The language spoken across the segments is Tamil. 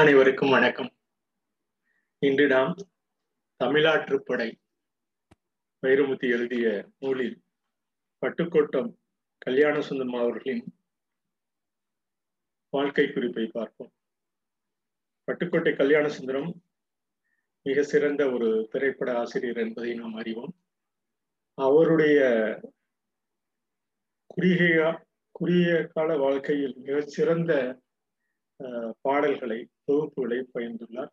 அனைவருக்கும் வணக்கம். இன்று நாம் தமிழாற்றுப்படை வைரமுத்தி எழுதிய நூலில் பட்டுக்கோட்டம் கல்யாண சுந்தரம் அவர்களின் வாழ்க்கை குறிப்பை பார்ப்போம். பட்டுக்கோட்டை கல்யாண சுந்தரம் மிக சிறந்த ஒரு திரைப்பட ஆசிரியர் என்பதை நாம் அறிவோம். அவருடைய குறுகிய குறுகிய கால வாழ்க்கையில் மிக சிறந்த பாடல்களை தொகுப்புகளை பயின்றுள்ளார்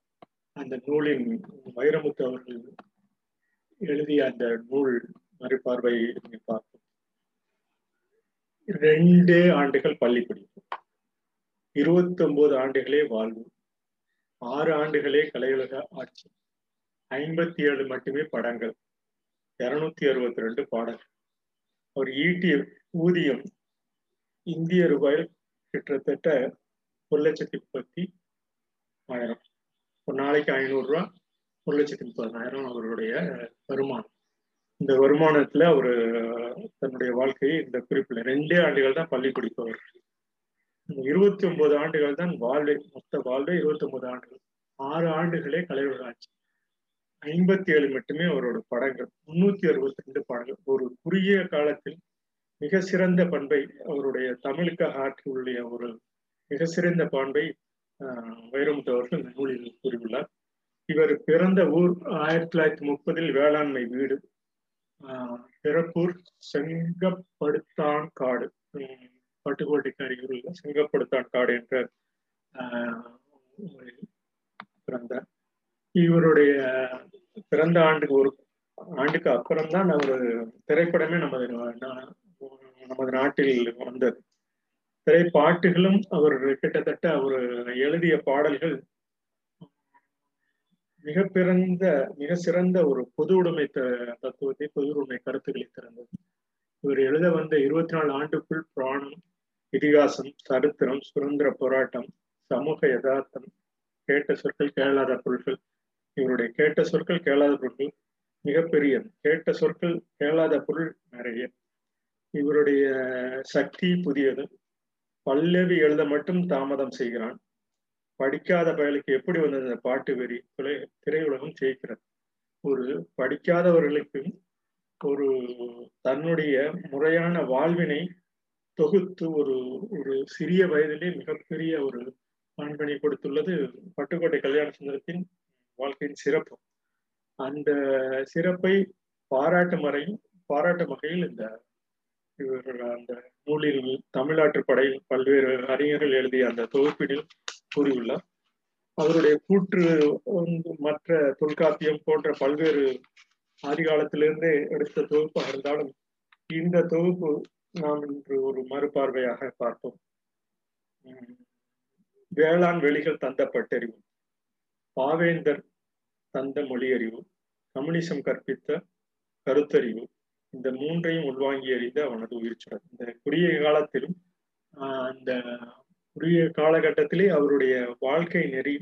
அந்த நூலின் வைரமுத்து அவர்கள் எழுதிய அந்த நூல் மறுபார்வையை பார்ப்போம். ரெண்டு ஆண்டுகள் பள்ளி படிப்பு. இருபத்தி ஒன்பது ஆண்டுகளே வாழ்வு. ஆறு ஆண்டுகளே கலையுலக ஆட்சி. ஐம்பத்தி ஏழு மட்டுமே படங்கள். இருநூத்தி அறுபத்தி ரெண்டு பாடல்கள். அவர் ஈட்டிய ஊதியம் இந்திய ரூபாயில் கிட்டத்தட்ட ஒரு லட்சத்தி முப்பத்தி ஆயிரம். ஒரு நாளைக்கு ஐநூறு ரூபா ஒரு லட்சத்தி முப்பதாயிரம் அவருடைய வருமானம். இந்த வருமானத்துல அவர் தன்னுடைய வாழ்க்கையை இந்த குறிப்பில் ரெண்டே ஆண்டுகள் தான் பள்ளி படிப்பவர். இருபத்தி ஒன்பது ஆண்டுகள் தான் வாழ்வை மொத்த வாழ்வே இருபத்தி ஒன்பது ஆண்டுகள். ஆறு ஆண்டுகளே கலைவராட்சி ஆட்சி ஐம்பத்தி ஏழு மட்டுமே அவரோட படங்கள் முன்னூத்தி அறுபத்தி ரெண்டு படங்கள். ஒரு குறுகிய காலத்தில் மிக சிறந்த பண்பை அவருடைய தமிழுக்காக ஆற்றியுள்ள ஒரு மிக சிறந்த பாண்பை வைரமுத்து அவர்கள் இந்த நூலில் கூறியுள்ளார். இவர் பிறந்த ஊர் ஆயிரத்தி தொள்ளாயிரத்தி முப்பதில் வேளாண்மை வீடு. பிறப்பூர் செங்கப்படுத்தான் காடு பட்டுக்கோட்டைக்கு அருகில் செங்கப்படுத்தான் காடு என்ற பிறந்தார். இவருடைய பிறந்த ஆண்டுக்கு ஒரு ஆண்டுக்கு அப்புறம்தான் அவர் திரைப்படமே நமது நமது நாட்டில் வந்தது. திரைப்பாட்டுகளும் அவர் கிட்டத்தட்ட அவர் எழுதிய பாடல்கள் மிக பிறந்த மிக சிறந்த ஒரு பொது உடைமை தத்துவத்தை பொது உடைமை கருத்துக்களை திறந்தது இவர் எழுத வந்த இருபத்தி நாலு ஆண்டுக்குள் புராணம் இதிகாசம் சரித்திரம் சுதந்திர போராட்டம் சமூக யதார்த்தம் கேட்ட சொற்கள் கேளாத பொருட்கள் இவருடைய கேட்ட சொற்கள் கேளாத பொருட்கள் மிகப்பெரிய கேட்ட சொற்கள் கேளாத பொருள் நிறைய. இவருடைய சக்தி புதியது. பல்லவி எழுத மட்டும் தாமதம் செய்கிறான். படிக்காத பயலுக்கு எப்படி வந்தது அந்த பாட்டு வெறி திரையுலகம் ஜெயிக்கிறது? ஒரு படிக்காதவர்களுக்கு ஒரு தன்னுடைய முறையான வாழ்வினை தொகுத்து ஒரு ஒரு சிறிய வயதிலே மிகப்பெரிய ஒரு பண்பணி கொடுத்துள்ளது பட்டுக்கோட்டை கல்யாண சுந்தரத்தின் வாழ்க்கையின் சிறப்பு. அந்த சிறப்பை பாராட்டும் வரையும் பாராட்டும் வகையில் இந்த இவர் அந்த நூலில் தமிழ்நாட்டு படையில் பல்வேறு அறிஞர்கள் எழுதிய அந்த தொகுப்பினில் கூறியுள்ளார். அவருடைய கூற்று மற்ற தொல்காப்பியம் போன்ற பல்வேறு ஆதிகாலத்திலிருந்தே எடுத்த தொகுப்பாக இருந்தாலும் இந்த தொகுப்பு நாம் இன்று ஒரு மறுபார்வையாக பார்ப்போம். வேளாண் வெளிகள் தந்த பட்டறிவு பாவேந்தர் தந்த மொழியறிவு கம்யூனிசம் கற்பித்த கருத்தறிவு இந்த மூன்றையும் உள்வாங்கி அறிந்த அவனது உயிர்ச்சல் இந்த குறுகிய காலத்திலும் அந்த குறுகிய காலகட்டத்திலே அவருடைய வாழ்க்கை நெறி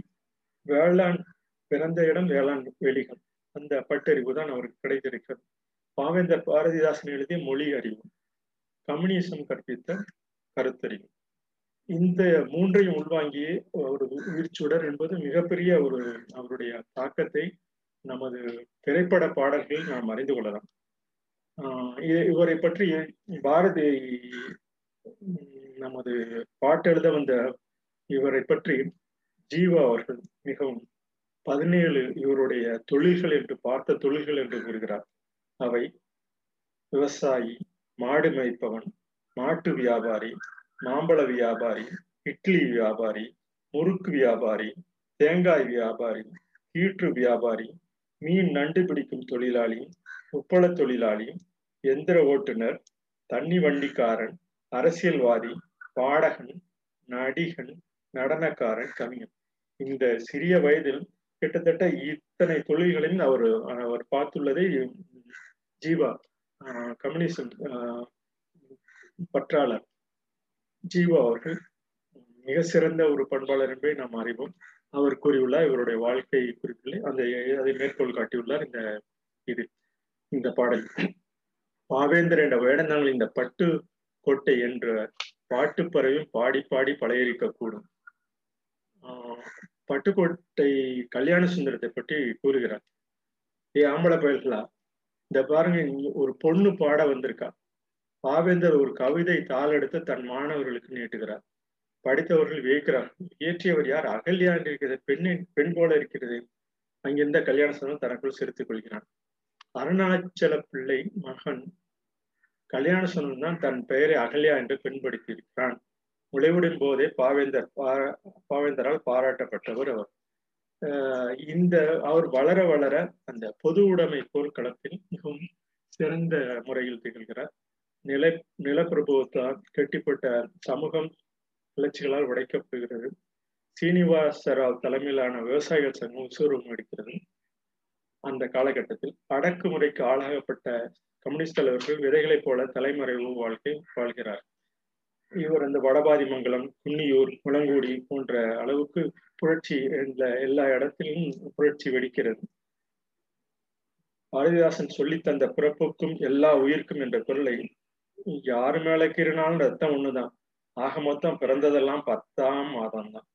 வேளாண் பிறந்த இடம் வேளாண் வெளிகள் அந்த பட்டறிவு தான் அவருக்கு கிடைத்திருக்கிறது. பாவேந்தர் பாரதிதாசன் எழுதிய மொழி அறிவு. கம்யூனிசம் கற்பித்த கருத்தறிவு. இந்த மூன்றையும் உள்வாங்கியே ஒரு உயிர்ச்சுடர் என்பது மிகப்பெரிய ஒரு அவருடைய தாக்கத்தை நமது திரைப்பட பாடல்களில் நாம் அறிந்து கொள்ளலாம். இவரை பற்றி பாரதி நமது பாட்டெழுத வந்த இவரை பற்றி ஜீவா அவர்கள் மிகவும் பதினேழு இவருடைய தொழில்கள் என்று பார்த்த தொழில்கள் என்று கூறுகிறார். அவை விவசாயி மாடு மேய்ப்பவன் மாட்டு வியாபாரி மாம்பழ வியாபாரி இட்லி வியாபாரி முறுக்கு வியாபாரி தேங்காய் வியாபாரி கீற்று வியாபாரி மீன் நண்டு பிடிக்கும் தொழிலாளி உப்பள தொழிலாளி எந்திர ஓட்டுநர் தண்ணி வண்டிக்காரன் அரசியல்வாதி பாடகன் நடிகன் நடனக்காரன் கவிஞன். இந்த சிறிய வயதில் கிட்டத்தட்ட இத்தனை தொழில்களில் அவர் அவர் பார்த்துள்ளதை ஜீவா கம்யூனிசம் பற்றாளர். ஜீவா அவர்கள் மிக சிறந்த ஒரு பண்பாளர் என்பதை நாம் அறிவோம். அவர் கூறியுள்ளார் இவருடைய வாழ்க்கை குறிப்பில் அந்த அதை மேற்கோள் காட்டியுள்ளார் இந்த இது. இந்த பாடல். பாவேந்தர் என்ற வேடந்தாங்கள் இந்த பட்டு கோட்டை என்ற பாட்டு பறவையும் பாடி பாடி பழையரிக்க கூடும் பட்டுக்கோட்டை கல்யாண சுந்தரத்தை பற்றி கூறுகிறார். ஏ ஆம்பளை பயல்களா இந்த பாருங்க ஒரு பொண்ணு பாட வந்திருக்கா. பாவேந்தர் ஒரு கவிதை தாள் எடுத்து தன் மாணவர்களுக்கு நீட்டுகிறார். படித்தவர்கள் வியக்கிறார். இயற்றியவர் யார்? அகல்யா இருக்கிறது பெண்ணின் பெண் போல இருக்கிறது. அங்கிருந்த கல்யாண சுந்தரம் தனக்குள் சிரித்துக் கொள்கிறான். அருணாச்சல பிள்ளை மகன் கல்யாண சுந்தரம் தான் தன் பெயரை அகல்யா என்று பின்படுத்தியிருக்கிறான். இருக்கிறான் போதே பாவேந்தர் பாவேந்தரால் பாராட்டப்பட்டவர் அவர். இந்த அவர் வளர வளர அந்த பொது உடைமை போர்க்களத்தில் மிகவும் சிறந்த முறையில் திகழ்கிறார். நில நிலப்பிரபுவத்தால் கெட்டிப்பட்ட சமூகம் கிளர்ச்சிகளால் உடைக்கப்படுகிறது சீனிவாசராவ் தலைமையிலான விவசாயிகள் சங்கம் உசுரம் அடிக்கிறது அந்த காலகட்டத்தில் அடக்குமுறைக்கு ஆளாகப்பட்ட கம்யூனிஸ்ட் தலைவர்கள் விதைகளைப் போல தலைமறைவு வாழ்க்கை வாழ்கிறார். இவர் அந்த வடபாதிமங்கலம் குன்னியூர் முளங்குடி போன்ற அளவுக்கு புரட்சி என்ற எல்லா இடத்திலும் புரட்சி வெடிக்கிறது. பாரதிதாசன் சொல்லி தந்த பிறப்புக்கும் எல்லா உயிர்க்கும் என்ற பொருளை யாரு மேல கீறினாலும் ரத்தம் ஒண்ணுதான். ஆக மொத்தம் பிறந்ததெல்லாம் பத்தாம் மாதம் தான்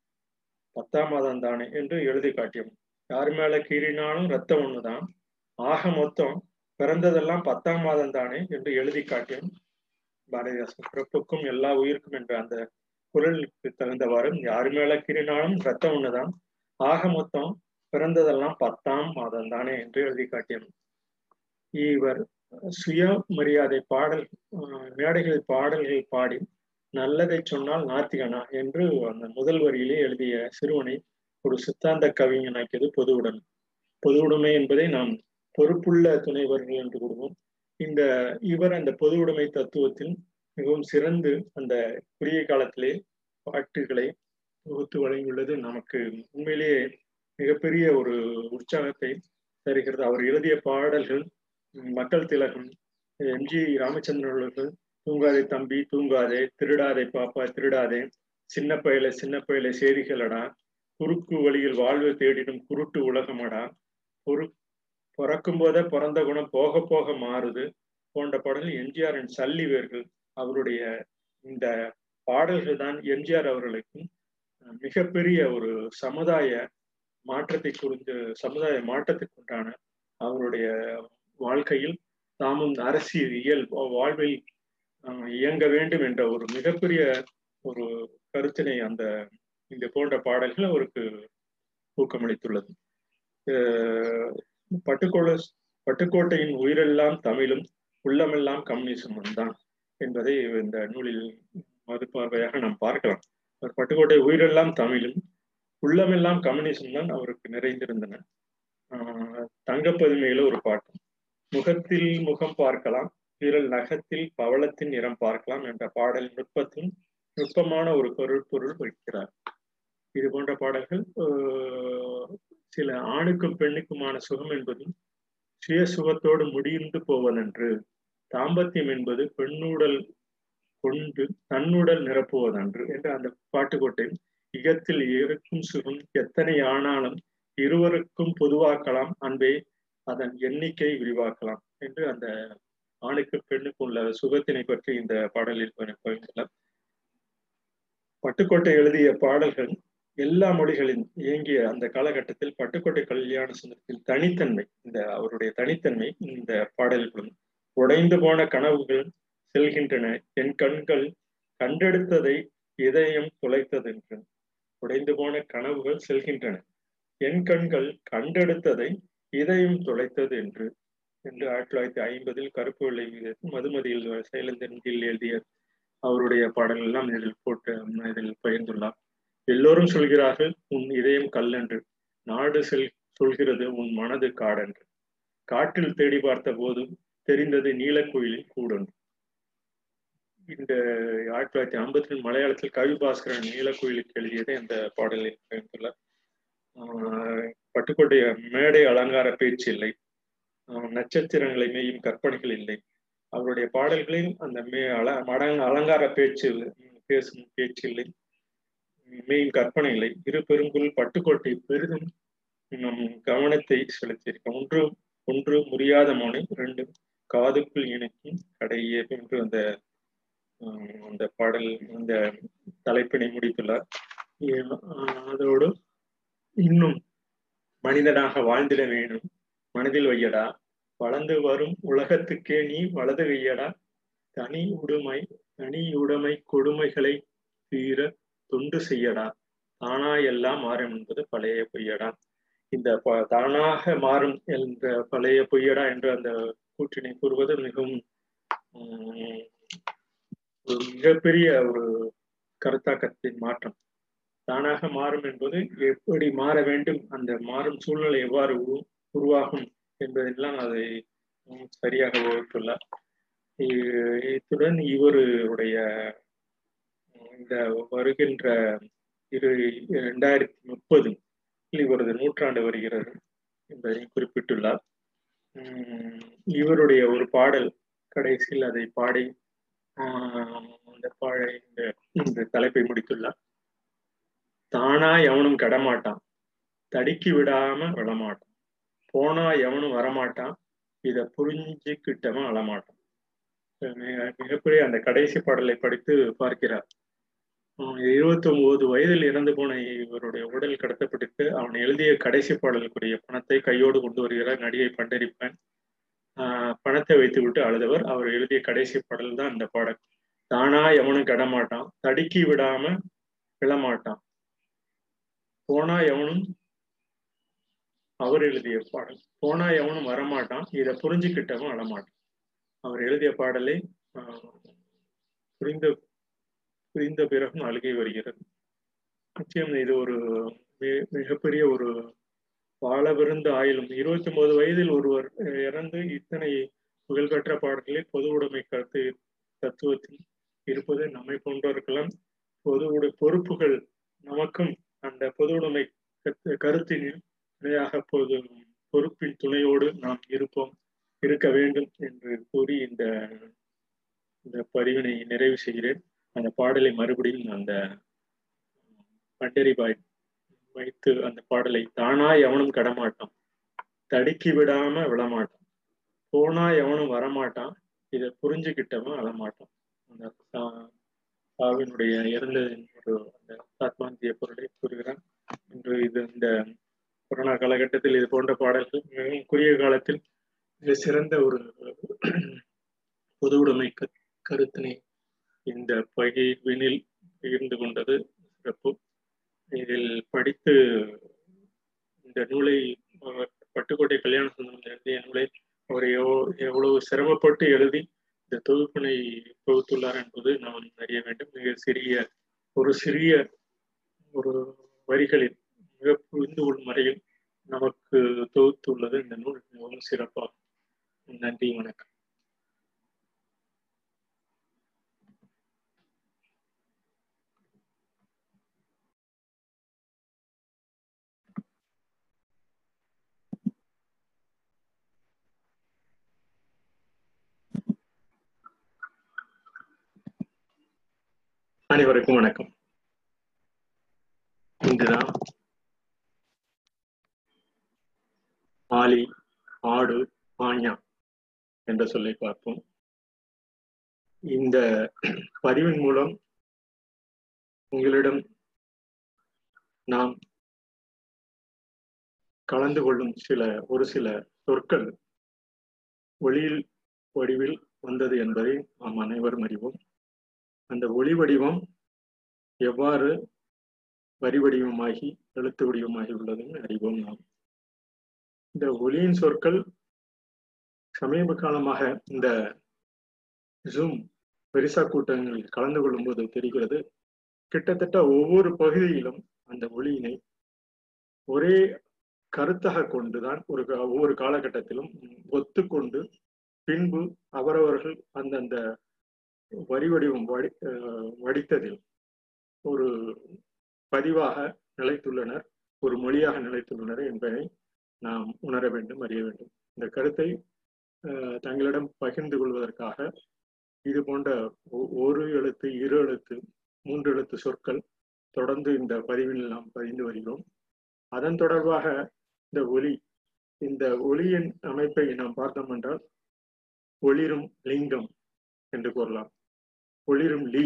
பத்தாம் மாதம் தானே என்று எழுதி காட்டியவன். யார் மேல கீறினாலும் ரத்தம் ஒண்ணுதான். ஆக மொத்தம் பிறந்ததெல்லாம் பத்தாம் மாதம் தானே என்று எழுதி காட்டியவன் பாரதிதாசன் பிறப்புக்கும் எல்லா உயிருக்கும் என்ற அந்த குரலுக்கு தகுந்தவாறு யார் மேல கீறினாலும் ரத்தம் ஒண்ணுதான். ஆக மொத்தம் பிறந்ததெல்லாம் பத்தாம் மாதம் தானே என்று எழுதி காட்டியவன் இவர் சுய மரியாதை பாடல் மேடைகளில் பாடல்கள் பாடி நல்லதை சொன்னால் நாத்திகனா என்று அந்த முதல் வரியிலே எழுதிய சிறுவனை ஒரு சித்தாந்த கவிஞனாக்கியது பொது உடைமை பொது உடைமை என்பதை நாம் பொறுப்புள்ள துணைவர்கள் என்று கூடுவோம் இந்த இவர் அந்த பொது உடைமை தத்துவத்தில் மிகவும் சிறந்து அந்த குறுகிய காலத்திலே பாட்டுகளை தொகுத்து வழங்கியுள்ளது. நமக்கு உண்மையிலேயே மிகப்பெரிய ஒரு உற்சாகத்தை தருகிறது. அவர் எழுதிய பாடல்கள் மக்கள் திலகம் எம். ஜி. ராமச்சந்திரன் அவர்கள் தூங்காதே தம்பி தூங்காதே திருடாதே பாப்பா திருடாதே சின்ன பயல சின்ன பயல சேரிகளடா குறுக்கு வழியில் வாழ்வு தேடிடும் குருட்டு உலகமடா. பொறு பிறக்கும் போதே பிறந்த குணம் போக போக மாறுது. போன்ற பாடல்கள் எம்ஜிஆரின் சல்லிவேர்கள் அவருடைய இந்த பாடல்கள் தான் எம்ஜிஆர் அவர்களுக்கும் மிகப்பெரிய ஒரு சமுதாய மாற்றத்தை குறித்து சமுதாய மாற்றத்திற்குண்டான அவருடைய வாழ்க்கையில் தாமும் அரசியல் வாழ்வில் இயங்க வேண்டும் என்ற ஒரு மிகப்பெரிய ஒரு கருத்தினை அந்த இந்த போன்ற பாடல்கள் அவருக்கு ஊக்கமளித்துள்ளது. பட்டுக்கோள பட்டுக்கோட்டையின் உயிரெல்லாம் தமிழும் உள்ளமெல்லாம் கம்யூனிசமும் தான் என்பதை இந்த நூலில் மறுபார்வையாக நாம் பார்க்கலாம். பட்டுக்கோட்டை உயிரெல்லாம் தமிழும் உள்ளமெல்லாம் கம்யூனிசம் தான் அவருக்கு நிறைந்திருந்தன. தங்கப்பதுமையில ஒரு பாட்டு. முகத்தில் முகம் பார்க்கலாம் விரல் நகத்தில் பவளத்தின் நிறம் பார்க்கலாம் என்ற பாடல் நுட்பத்தின் நுட்பமான ஒரு பொருள் பொருள் வைக்கிறார். இது போன்ற பாடல்கள் சில ஆணுக்கும் பெண்ணுக்குமான சுகம் என்பதும் சுய சுகத்தோடு முடிந்து போவதென்று. தாம்பத்தியம் என்பது பெண்ணுடல் கொண்டு தன்னுடல் நிரப்புவதன்று என்று அந்த பாட்டுக்கோட்டை. இகத்தில் இருக்கும் சுகம் எத்தனை ஆனாலும் இருவருக்கும் பொதுவாக்கலாம் அன்பே அதன் எண்ணிக்கை விரிவாக்கலாம் என்று அந்த ஆணுக்கு பெண்ணுக்கு உள்ள சுகத்தினை பற்றி இந்த பாடலில் பட்டுக்கோட்டை எழுதிய பாடல்கள் எல்லா மொழிகளின் இயங்கிய அந்த காலகட்டத்தில் பட்டுக்கோட்டை கல்யாண சுந்தரத்தில் தனித்தன்மை இந்த அவருடைய தனித்தன்மை இந்த பாடல்களும் உடைந்து போன கனவுகள் செல்கின்றன. என் கண்கள் கண்டெடுத்ததை இதயம் தொலைத்ததென்று உடைந்து போன கனவுகள் செல்கின்றன. என் கண்கள் கண்டெடுத்ததை இதயம் தொலைத்தது என்று என்று ஆயிரத்தி தொள்ளாயிரத்தி ஐம்பதில் கருப்பு வெள்ளை மதுமதியில் செயலந்தில் எழுதிய அவருடைய பாடல்கள் எல்லாம் இதில் போட்டு இதில் பகிர்ந்துள்ளார். எல்லோரும் சொல்கிறார்கள் உன் இதயம் கல்லென்று. நாடு செல் சொல்கிறது உன் மனது காடென்று. காட்டில் தேடி பார்த்த போதும் தெரிந்தது நீலக்குயிலின் கூடொன்று. இந்த ஆயிரத்தி தொள்ளாயிரத்தி ஐம்பத்தி ரெண்டு மலையாளத்தில் கவி பாஸ்கரன் நீலக்குயிலுக்கு எழுதியதை அந்த பாடலில் பகிர்ந்துள்ளார் பட்டுக்கோட்டைய மேடை அலங்கார பேச்சு இல்லை. நட்சத்திரங்களை மேயும் கற்பனைகள் இல்லை. அவருடைய பாடல்களில் அந்த மே அல மடங் அலங்கார பேச்சு பேசும் பேச்சு இல்லை. மேல் கற்பனை இல்லை இரு பெருங்குள் பட்டுக்கோட்டை பெரிதும் நம் கவனத்தை செலுத்தியிருக்க ஒன்று ஒன்று முடியாத மோனை ரெண்டு காதுக்குள் இணைக்கும் கடையே என்று அந்த அந்த பாடல் அந்த தலைப்பினை முடித்துள்ளார். அதோடு இன்னும் மனிதனாக வாழ்ந்திட வேணும் மனதில் வையடா வளர்ந்து வரும் உலகத்துக்கே நீ வலது வையடா. தனி உடைமை தனி உடைமை கொடுமைகளை தீர தொண்டு செய்யடா. தானா எல்லாம் மாறும் என்பது பழைய பொய்யடா. இந்த தானாக மாறும் என்ற பழைய பொய்யடா என்ற அந்த கூற்றினை கூறுவது மிகவும் ஒரு மிகப்பெரிய ஒரு கருத்தாக்கத்தின் மாற்றம். தானாக மாறும் என்பது எப்படி மாற வேண்டும் அந்த மாறும் சூழ்நிலை எவ்வாறு உருவாகும் என்பதெல்லாம் அதை சரியாக வகுத்துள்ளார். இத்துடன் இவருடைய இந்த வருகின்ற இரு இரண்டாயிரத்தி முப்பது இவரது நூற்றாண்டு வருகிறது என்பதை குறிப்பிட்டுள்ளார். இவருடைய ஒரு பாடல் கடைசியில் அதை பாடி அந்த பாட இந்த இந்த தலைப்பை முடித்துள்ளார். தானா எவனும் கடமாட்டான். தடுக்கி விடாம விழமாட்டான் போனா எவனும் வரமாட்டான். இதை புரிஞ்சுக்கிட்டவன் அழமாட்டான். மிகப்பெரிய அந்த கடைசி பாடலை படித்து பார்க்கிறார். இருபத்தி ஒன்பது வயதில் இறந்து போன இவருடைய உடல் கடத்தப்பட்டு அவன் எழுதிய கடைசி பாடலுக்குரிய பணத்தை கையோடு கொண்டு வருகிறார் நடிகை பண்டரிப்பன். ஆஹ் பணத்தை வைத்து விட்டு அழுதவர். அவர் எழுதிய கடைசி பாடல் தான் அந்த பாடல். தானா எவனும் கடமாட்டான். தடுக்கி விடாம விழமாட்டான். போனா எவனும் அவர் எழுதிய பாடல். போனா எவனும் வரமாட்டான். இதை புரிஞ்சுக்கிட்டவன் அழமாட்டான். அவர் எழுதிய பாடலை புரிந்து புரிந்த பிறகும் அழுகை வருகிறது. நிச்சயம் இது ஒரு மிகப்பெரிய ஒரு வாழவிருந்த ஆயிலும் இருபத்தி ஒன்பது வயதில் ஒருவர் இறந்து இத்தனை புகழ்பெற்ற பாடல்களில் பொது உடைமை கருத்து தத்துவத்தில் இருப்பது நம்மை போன்றவர்களும் பொது உடை பொறுப்புகள் நமக்கும் அந்த பொது உடைமை கருத்தின் இணையாக பொது பொறுப்பின் துணையோடு நாம் இருப்போம் இருக்க வேண்டும் என்று கூறி இந்த இந்த பதிவினை நிறைவு செய்கிறேன். அந்த பாடலை மறுபடியும் அந்த பண்டரிபாய் வைத்து அந்த பாடலை தானா எவனும் கடமாட்டான் தடுக்கி விடாம விடமாட்டான் போனா எவனும் வரமாட்டான் இதை புரிஞ்சுக்கிட்டவன் அழமாட்டான். அந்த சாவினுடைய இறந்ததின் ஒரு அந்த ஆத்மாந்திய பொருளை கூறுகிறான் இன்று இது இந்த கொரோனா காலகட்டத்தில் இது போன்ற பாடல்கள் மிகவும் குறுகிய காலத்தில் மிக சிறந்த ஒரு பொது உடைமை கருத்தினை இந்த பகிர்வினில் பகிர்ந்து கொண்டது சிறப்பு. இதில் படித்து இந்த நூலை பட்டுக்கோட்டை கல்யாண சந்தனம் எழுதிய நூலை அவர் எவ்வளவு சிரமப்பட்டு எழுதி இந்த தொகுப்பினை தொகுத்துள்ளார் என்பது நாம் அறிய வேண்டும். மிக சிறிய ஒரு சிறிய ஒரு வரிகளில் மிக புரிந்து கொள்ளும் வரையில் நமக்கு தொகுத்துள்ளது இந்த நூல். மிகவும் சிறப்பாகும். நன்றி வணக்கம். அனைவருக்கும் வணக்கம். இன்றுதான் ஆலி ஆடு ஆஞா என்ற சொல்லை பார்ப்போம். இந்த பதிவின் மூலம் உங்களிடம் நாம் கலந்து கொள்ளும் சில ஒரு சில சொற்கள் ஒளியில் வடிவில் வந்தது என்பதை நாம் அனைவரும் அறிவோம். அந்த ஒளி வடிவம் எவ்வாறு வரி வடிவமாகி எழுத்து வடிவமாகி உள்ளதுன்னு அறிவோம் நாம். இந்த ஒளியின் சொற்கள் சமீப காலமாக இந்த ஜூம் பெரிசா கூட்டங்களில் கலந்து கொள்ளும் போது தெரிகிறது. கிட்டத்தட்ட ஒவ்வொரு பகுதியிலும் அந்த ஒளியினை ஒரே கருத்தாக கொண்டுதான் ஒரு ஒவ்வொரு காலகட்டத்திலும் ஒத்துக்கொண்டு பின்பு அவரவர்கள் அந்தந்த வரி வடிவம் வடி வடித்ததில் ஒரு பதிவாக நிலைத்துள்ளனர் ஒரு மொழியாக நிலைத்துள்ளனர் என்பதை நாம் உணர வேண்டும் அறிய வேண்டும். இந்த கருத்தை தங்களிடம் பகிர்ந்து கொள்வதற்காக இது போன்ற ஒரு எழுத்து இரு எழுத்து மூன்று எழுத்து சொற்கள் தொடர்ந்து இந்த பதிவில் நாம் பதிந்து வருகிறோம். அதன் தொடர்பாக இந்த ஒலி இந்த ஒளியின் அமைப்பை நாம் பார்த்தோம் என்றால் ஒளிரும் லிங்கம் என்று கூறலாம். ஒளிரும் லீ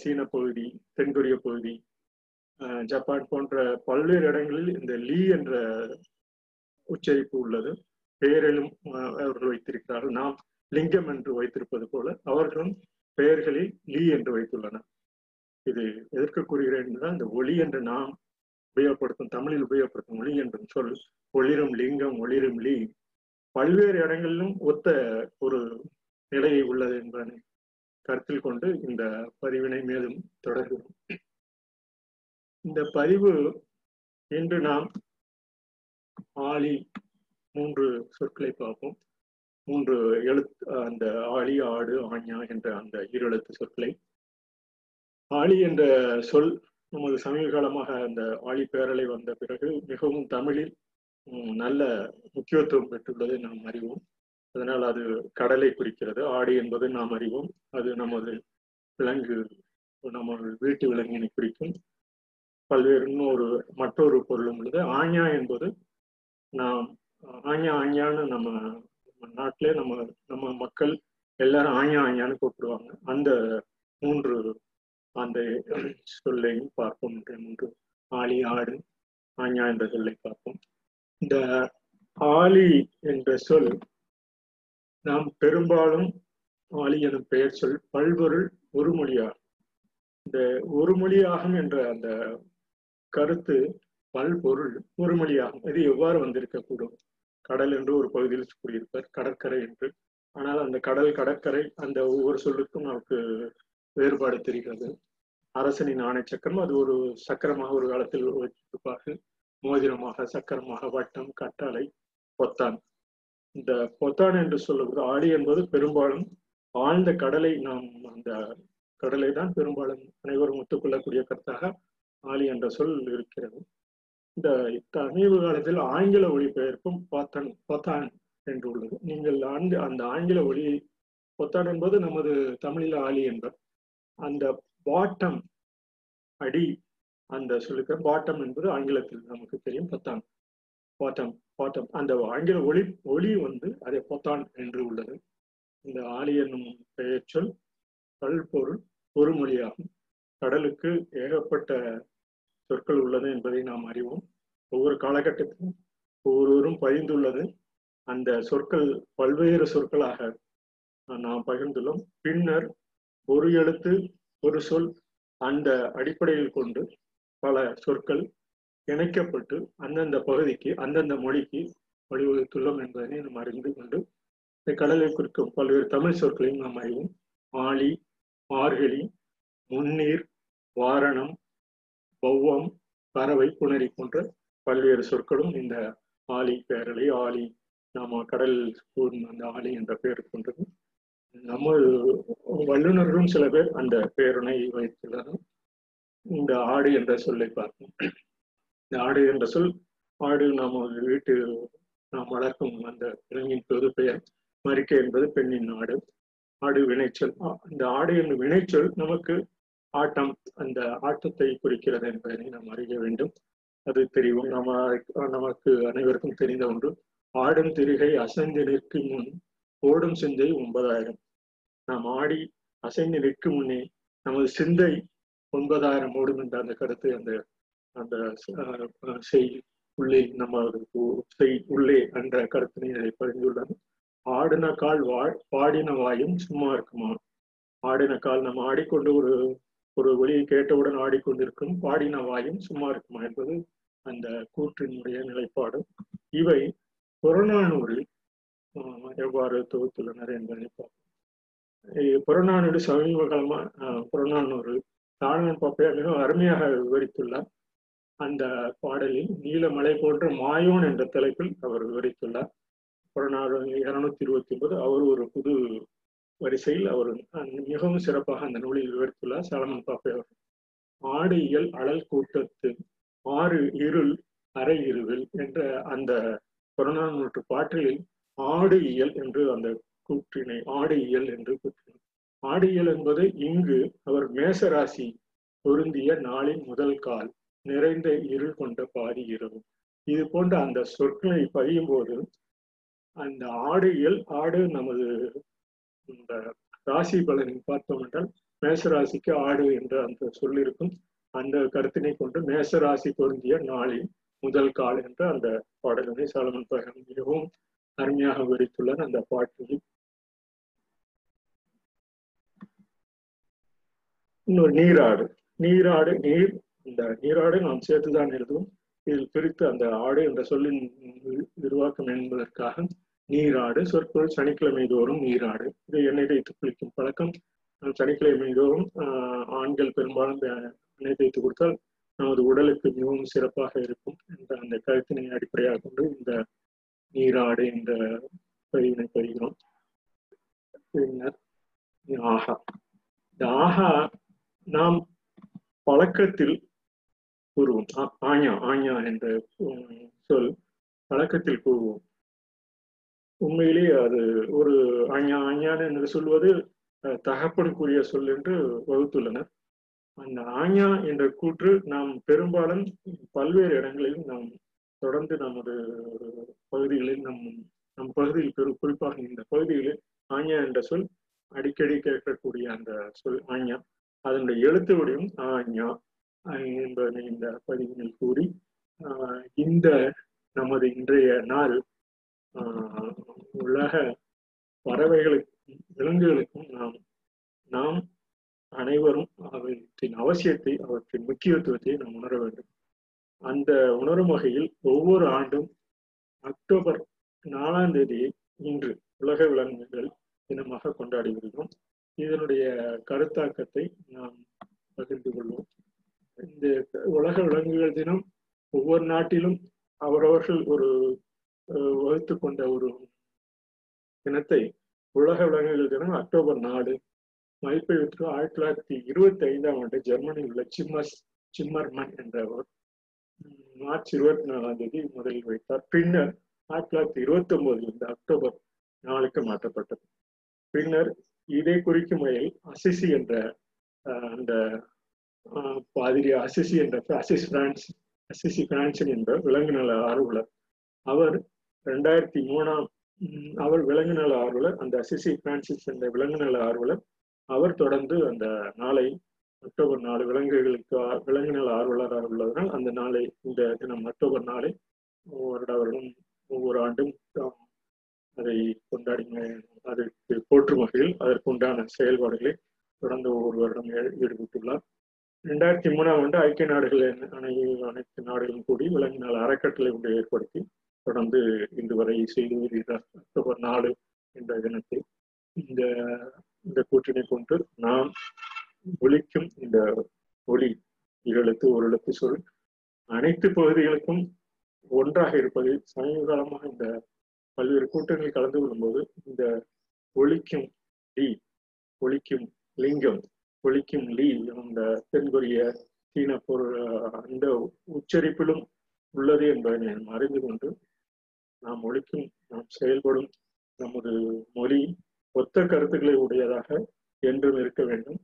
சீன பகுதி தென்கொரிய பகுதி ஜப்பான் போன்ற பல்வேறு இடங்களில் இந்த லீ என்ற உச்சரிப்பு உள்ளது. பெயரிலும் அவர்கள் வைத்திருக்கிறார்கள். நாம் லிங்கம் என்று வைத்திருப்பது போல அவர்களும் பெயர்களில் லீ என்று வைத்துள்ளனர். இது எதற்கு கூறுகிறேன் என்றால் இந்த ஒளி என்று நாம் உபயோகப்படுத்தும் தமிழில் உபயோகப்படுத்தும் ஒளி என்றும் சொல் ஒளிரும் லிங்கம் ஒளிரும் லீ பல்வேறு இடங்களிலும் ஒத்த ஒரு நிலையை உள்ளது என்பதனை கருத்தில் கொண்டு இந்த பதிவினை மேலும் தொடர்கிறோம் இந்த பதிவு இன்று நாம் ஆளி மூன்று சொற்களை பார்ப்போம். மூன்று எழுத்து அந்த ஆளி ஆடு ஆண்யா என்ற அந்த இரு எழுத்து சொற்களை. ஆளி என்ற சொல் நமது சமீப காலமாக அந்த ஆழி பேரலை வந்த பிறகு மிகவும் தமிழில் நல்ல முக்கியத்துவம் பெற்றுள்ளதை நாம் அறிவோம். அதனால் அது கடலை குறிக்கிறது. ஆடு என்பது நாம் அறிவோம். அது நமது விலங்கு நம்ம வீட்டு விலங்கினை குறிக்கும். பல்வேறு இன்னொரு மற்றொரு பொருளும் உள்ளது. ஆஞ்ஞா என்பது நாம் ஆஞ்ஞா ஆஞ்ஞான்னு நம்ம நாட்டிலே நம்ம நம்ம மக்கள் எல்லாரும் ஆஞ்ஞா ஆஞ்ஞான்னு கூப்பிடுவாங்க. அந்த மூன்று அந்த சொல்லையும் பார்ப்போம். என்ற மூன்று ஆளி ஆடு ஆஞ்ஞா என்ற சொல்லை பார்ப்போம். இந்த ஆலி என்ற சொல் நாம் பெரும்பாலும் ஆலி எனும் பெயர் சொல் பல்பொருள் ஒரு மொழியாகும். இந்த ஒரு மொழியாகும் என்ற அந்த கருத்து பல்பொருள் ஒரு மொழியாகும். இது எவ்வாறு வந்திருக்கக்கூடும்? கடல் என்று ஒரு பகுதியில் கூறியிருப்பார் கடற்கரை என்று. ஆனால் அந்த கடல் கடற்கரை அந்த ஒவ்வொரு சொல்லுக்கும் நமக்கு வேறுபாடு தெரிகிறது. அரசனின் ஆணை சக்கரம் அது ஒரு சக்கரமாக ஒரு காலத்தில் வைத்திருப்பார்கள். மோதிரமாக சக்கரமாக வட்டம் கட்டளை பொத்தான். இந்த பொத்தான் என்று சொல்லுவது ஆடி என்பது பெரும்பாலும் ஆழ்ந்த கடலை நாம் அந்த கடலை தான் பெரும்பாலும் அனைவரும் ஒத்துக்கொள்ளக்கூடிய கருத்தாக ஆலி என்ற சொல் இருக்கிறது. இந்த சமீப காலத்தில் ஆங்கில ஒளிபெயர்ப்பும் பொத்தான் பொத்தான் என்று உள்ளது. நீங்கள் ஆண்டு அந்த ஆங்கில ஒளி பொத்தான் என்பது நமது தமிழில் ஆலி என்பர். அந்த பாட்டம் அடி அந்த சொல்லுக்க பாட்டம் என்பது ஆங்கிலத்தில் நமக்கு தெரியும் பத்தான். Bottom bottom. அந்த ஆங்கில ஒளி ஒளி வந்து அதை பொத்தான் என்று உள்ளது. இந்த ஆலி என்னும் பெயர் சொல் பல்பொருள் ஒரு மொழியாகும். கடலுக்கு ஏகப்பட்ட சொற்கள் உள்ளது என்பதை நாம் அறிவோம். ஒவ்வொரு காலகட்டத்திலும் ஒவ்வொருவரும் பதிந்துள்ளது அந்த சொற்கள் பல்வேறு சொற்களாக நாம் பகிர்ந்துள்ளோம். பின்னர் ஒரு எழுத்து ஒரு சொல் அந்த அடிப்படையில் கொண்டு பல சொற்கள் இணைக்கப்பட்டு அந்தந்த பகுதிக்கு அந்தந்த மொழிக்கு வழிவகுத்துள்ளோம் என்பதனை நாம் அறிந்து கொண்டு இந்த கடலை குறிக்கும் பல்வேறு தமிழ் சொற்களையும் நாம் அறிவோம். ஆழி மார்கழி முன்னீர் வாரணம் பௌவம் பறவை புணரி போன்ற பல்வேறு சொற்களும் இந்த ஆலி பேரலை ஆலி நாம கடல் அந்த ஆலி என்ற பெயர் கொண்டது. நம்ம வல்லுநர்களும் சில பேர் அந்த பேருனை வைத்துள்ளனர். இந்த ஆடு என்ற சொல்லை பார்ப்போம். இந்த ஆடு என்ற சொல் ஆடு நாம் வீட்டு நாம் வளர்க்கும் அந்த விலங்கின் பொது பெயர். மறிக்கை என்பது பெண்ணின் ஆடு. ஆடு வினைச்சொல். இந்த ஆடு என்ற வினைச்சொல் நமக்கு ஆட்டம் அந்த ஆட்டத்தை குறிக்கிறது என்பதனை நாம் அறிய வேண்டும். அது தெரியும். நம்ம நமக்கு அனைவருக்கும் தெரிந்த ஒன்று. ஆடும் திரிகை அசைந்து நிற்கும் முன் ஓடும் சிந்தை ஒன்பதாயிரம். நாம் ஆடி அசைந்து நிற்கும் முன்னே நமது சிந்தை ஒன்பதாயிரம் ஓடும் என்ற அந்த கருத்து அந்த அந்த செய் உள்ளே நம்ம செய் உள்ளே என்ற கருத்தினை அதை பதிந்துள்ளது. ஆடின கால் வாழ் பாடின வாயும் சும்மா இருக்குமா? ஆடின கால் நம்ம ஆடிக்கொண்டு ஒரு ஒரு ஒளியை கேட்டவுடன் ஆடிக்கொண்டிருக்கும் பாடின வாயும் சும்மா இருக்குமா என்பது அந்த கூற்றினுடைய நிலைப்பாடு. இவை புறநானூரில் எவ்வாறு தொகுத்துள்ளனர் என்பதை பார்ப்போம். புறநானூறு சமீப காலமா புறநானூறு தாழ்வன் பாப்பையா மிக அருமையாக விவரித்துள்ளார். அந்த பாடலில் நீலமலை போன்ற மாயோன் என்ற தலைப்பில் அவர் விவரித்துள்ளார். புறநாடு இருநூத்தி இருபத்தி ஒன்பது அவர் ஒரு புது வரிசையில் அவர் மிகவும் சிறப்பாக அந்த நூலில் விவரித்துள்ளார். சலமன் பாப்பை அவர் ஆடு இயல் அழல் கூட்டத்து ஆறு இருள் அரை இருவில் என்ற அந்த புறநானூற்று பாட்டிலில் ஆடு இயல் என்று அந்த கூற்றினை ஆடு இயல் என்று கூற்றினார். ஆடு இயல் என்பது இங்கு அவர் மேசராசி பொருந்திய நாளின் முதல் கால். நிறைந்த இருள் கொண்ட பாதி இரவு. இது போன்ற அந்த சொற்களை பதியும் போது அந்த ஆடு இயல் ஆடு நமது இந்த ராசி பலனை பார்த்தோம் என்றால் மேசராசிக்கு ஆடு என்ற அந்த சொல் இருக்கும். அந்த கருத்தினை கொண்டு மேசராசி பொருந்திய நாளில் முதல் கால் என்ற அந்த பாடலினை சாலமன் பகன் மிகவும் அருமையாக விவரித்துள்ளார். அந்த பாட்டில். இன்னொரு நீராடு. நீராடு நீர் இந்த நீராடை நாம் சேர்த்துதான் எழுதுவோம். இதில் பிரித்து அந்த ஆடு என்ற சொல்லின் விரிவாக்கம் என்பதற்காக நீராடு சொற்பொருள் சனிக்கிழமை தோறும் நீராடு இது எண்ணெய் தேய்த்து குளிக்கும் பழக்கம். சனிக்கிழமை தோறும் ஆண்கள் பெரும்பாலும் எண்ணெய் தேய்த்து கொடுத்தால் நமது உடலுக்கு மிகவும் சிறப்பாக இருக்கும் என்ற அந்த கருத்தினை அடிப்படையாக கொண்டு இந்த நீராடு என்ற பதிவினை பெறுகிறோம். பின்னர் ஆஹா இந்த ஆஹா நாம் பழக்கத்தில் கூறுவோம். ஆயா ஆயா என்ற சொல் பழக்கத்தில் கூறுவோம். உண்மையிலேயே அது ஒரு ஆயா ஆஞான் என்று சொல்வது தகப்பனுக்குரிய சொல் என்று வகுத்துள்ளனர். அந்த ஆஞா என்ற கூற்று நாம் பெரும்பாலும் பல்வேறு இடங்களில் நாம் தொடர்ந்து நமது பகுதிகளில் நம் நம் பகுதியில் பெரு குறிப்பாக இந்த பகுதிகளில் ஆஞா என்ற சொல் அடிக்கடி கேட்கக்கூடிய அந்த சொல் ஆஞா அதனுடைய எழுத்து வடிவம் ஆஞா என்பதை இந்த பதிவினில் கூறி இந்த நமது இன்றைய நாள் உலக பறவைகளுக்கும் விலங்குகளுக்கும் நாம் நாம் அனைவரும் அவற்றின் அவசியத்தை அவற்றின் முக்கியத்துவத்தை நாம் உணர வேண்டும். அந்த உணரும் வகையில் ஒவ்வொரு ஆண்டும் அக்டோபர் நாலாம் தேதியை இன்று உலக விலங்குகள் தினமாக கொண்டாடி வருகிறோம். இதனுடைய கருத்தாக்கத்தை நாம் பகிர்ந்து கொள்வோம். இந்த உலக விலங்குகள் தினம் ஒவ்வொரு நாட்டிலும் அவரவர்கள் ஒரு வகுத்து கொண்ட ஒரு தினத்தை உலக விலங்குகள் தினம் அக்டோபர் நாலு மதிப்பெழுத்து ஆயிரத்தி தொள்ளாயிரத்தி இருபத்தி ஐந்தாம் ஆண்டு ஜெர்மனியில் உள்ள சிம்மஸ் சிம்மர்மன் என்றவர் மார்ச் இருபத்தி நாலாம் தேதி முதலில் வைத்தார். பின்னர் ஆயிரத்தி தொள்ளாயிரத்தி இருபத்தி ஒன்பதுல இருந்து அக்டோபர் நாளுக்கு மாற்றப்பட்டது. பின்னர் இதை குறிக்கும் வகையில் அசிசி என்ற அந்த பாதிரி அசிசி என்ற அசிஸ் பிரான்ஸ் அசிசி பிரான்சன் என்ற விலங்கு நல ஆர்வலர். அவர் ரெண்டாயிரத்தி மூணாம் அவர் விலங்கு நல ஆர்வலர் அந்த அசிசி பிரான்சிஸ் என்ற விலங்கு நல ஆர்வலர். அவர் தொடர்ந்து அந்த நாளை அக்டோபர் நாலு விலங்குகளுக்கு விலங்கு நல ஆர்வலராக உள்ளதனால் அந்த நாளை இந்த தினம் அக்டோபர் நாளை வருட வருடம் ஒவ்வொரு ஆண்டும் அதை கொண்டாடி அதற்கு போற்றும் வகையில் அதற்குண்டான செயல்பாடுகளை தொடர்ந்து ஒவ்வொரு வருடம் ஈடுபட்டுள்ளார். ரெண்டாயிரத்தி மூணாம் ஆண்டு ஐக்கிய நாடுகள் அனைத்து நாடுகளும் கூடி விலங்கு நாள் அறக்கட்டளை ஒன்று ஏற்படுத்தி தொடர்ந்து இன்று வரை செய்து வருகிறார் அக்டோபர் நாலு என்ற தினத்தை இந்த இந்த கூற்றினை கொண்டு நாம் ஒழிக்கும் இந்த ஒளி எழுத்து ஒரு எழுத்து சொல் அனைத்து பகுதிகளுக்கும் ஒன்றாக இருப்பது சமீப காலமாக இந்த பல்வேறு கூட்டங்களில் கலந்து கொள்ளும்போது இந்த ஒழிக்கும் டி ஒழிக்கும் லிங்கம் ஒழிக்கும் லீ அந்த தென்கொரிய சீன பொருள் அந்த உச்சரிப்பிலும் உள்ளது என்பதை நாம் அறிந்து கொண்டு நாம் ஒழிக்கும் நாம் செயல்படும் நமது மொழி ஒத்த கருத்துக்களை உடையதாக என்றும் இருக்க வேண்டும்.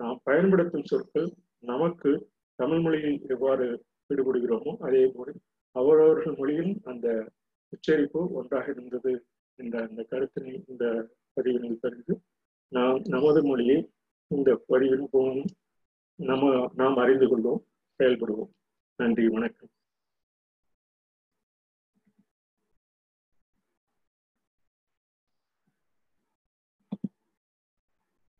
நாம் பயன்படுத்தும் சொற்கள் நமக்கு தமிழ் மொழியில் எவ்வாறு ஈடுபடுகிறோமோ அதே போல அவரவர்கள் மொழியில் அந்த உச்சரிப்பு ஒன்றாக இருந்தது என்ற அந்த கருத்தினை இந்த பதிவினை தெரிந்து நாம் நமது மொழியை இந்த பதிவின் நாம் நம்ம நாம் அறிந்து கொள்வோம் செயல்படுவோம். நன்றி வணக்கம்.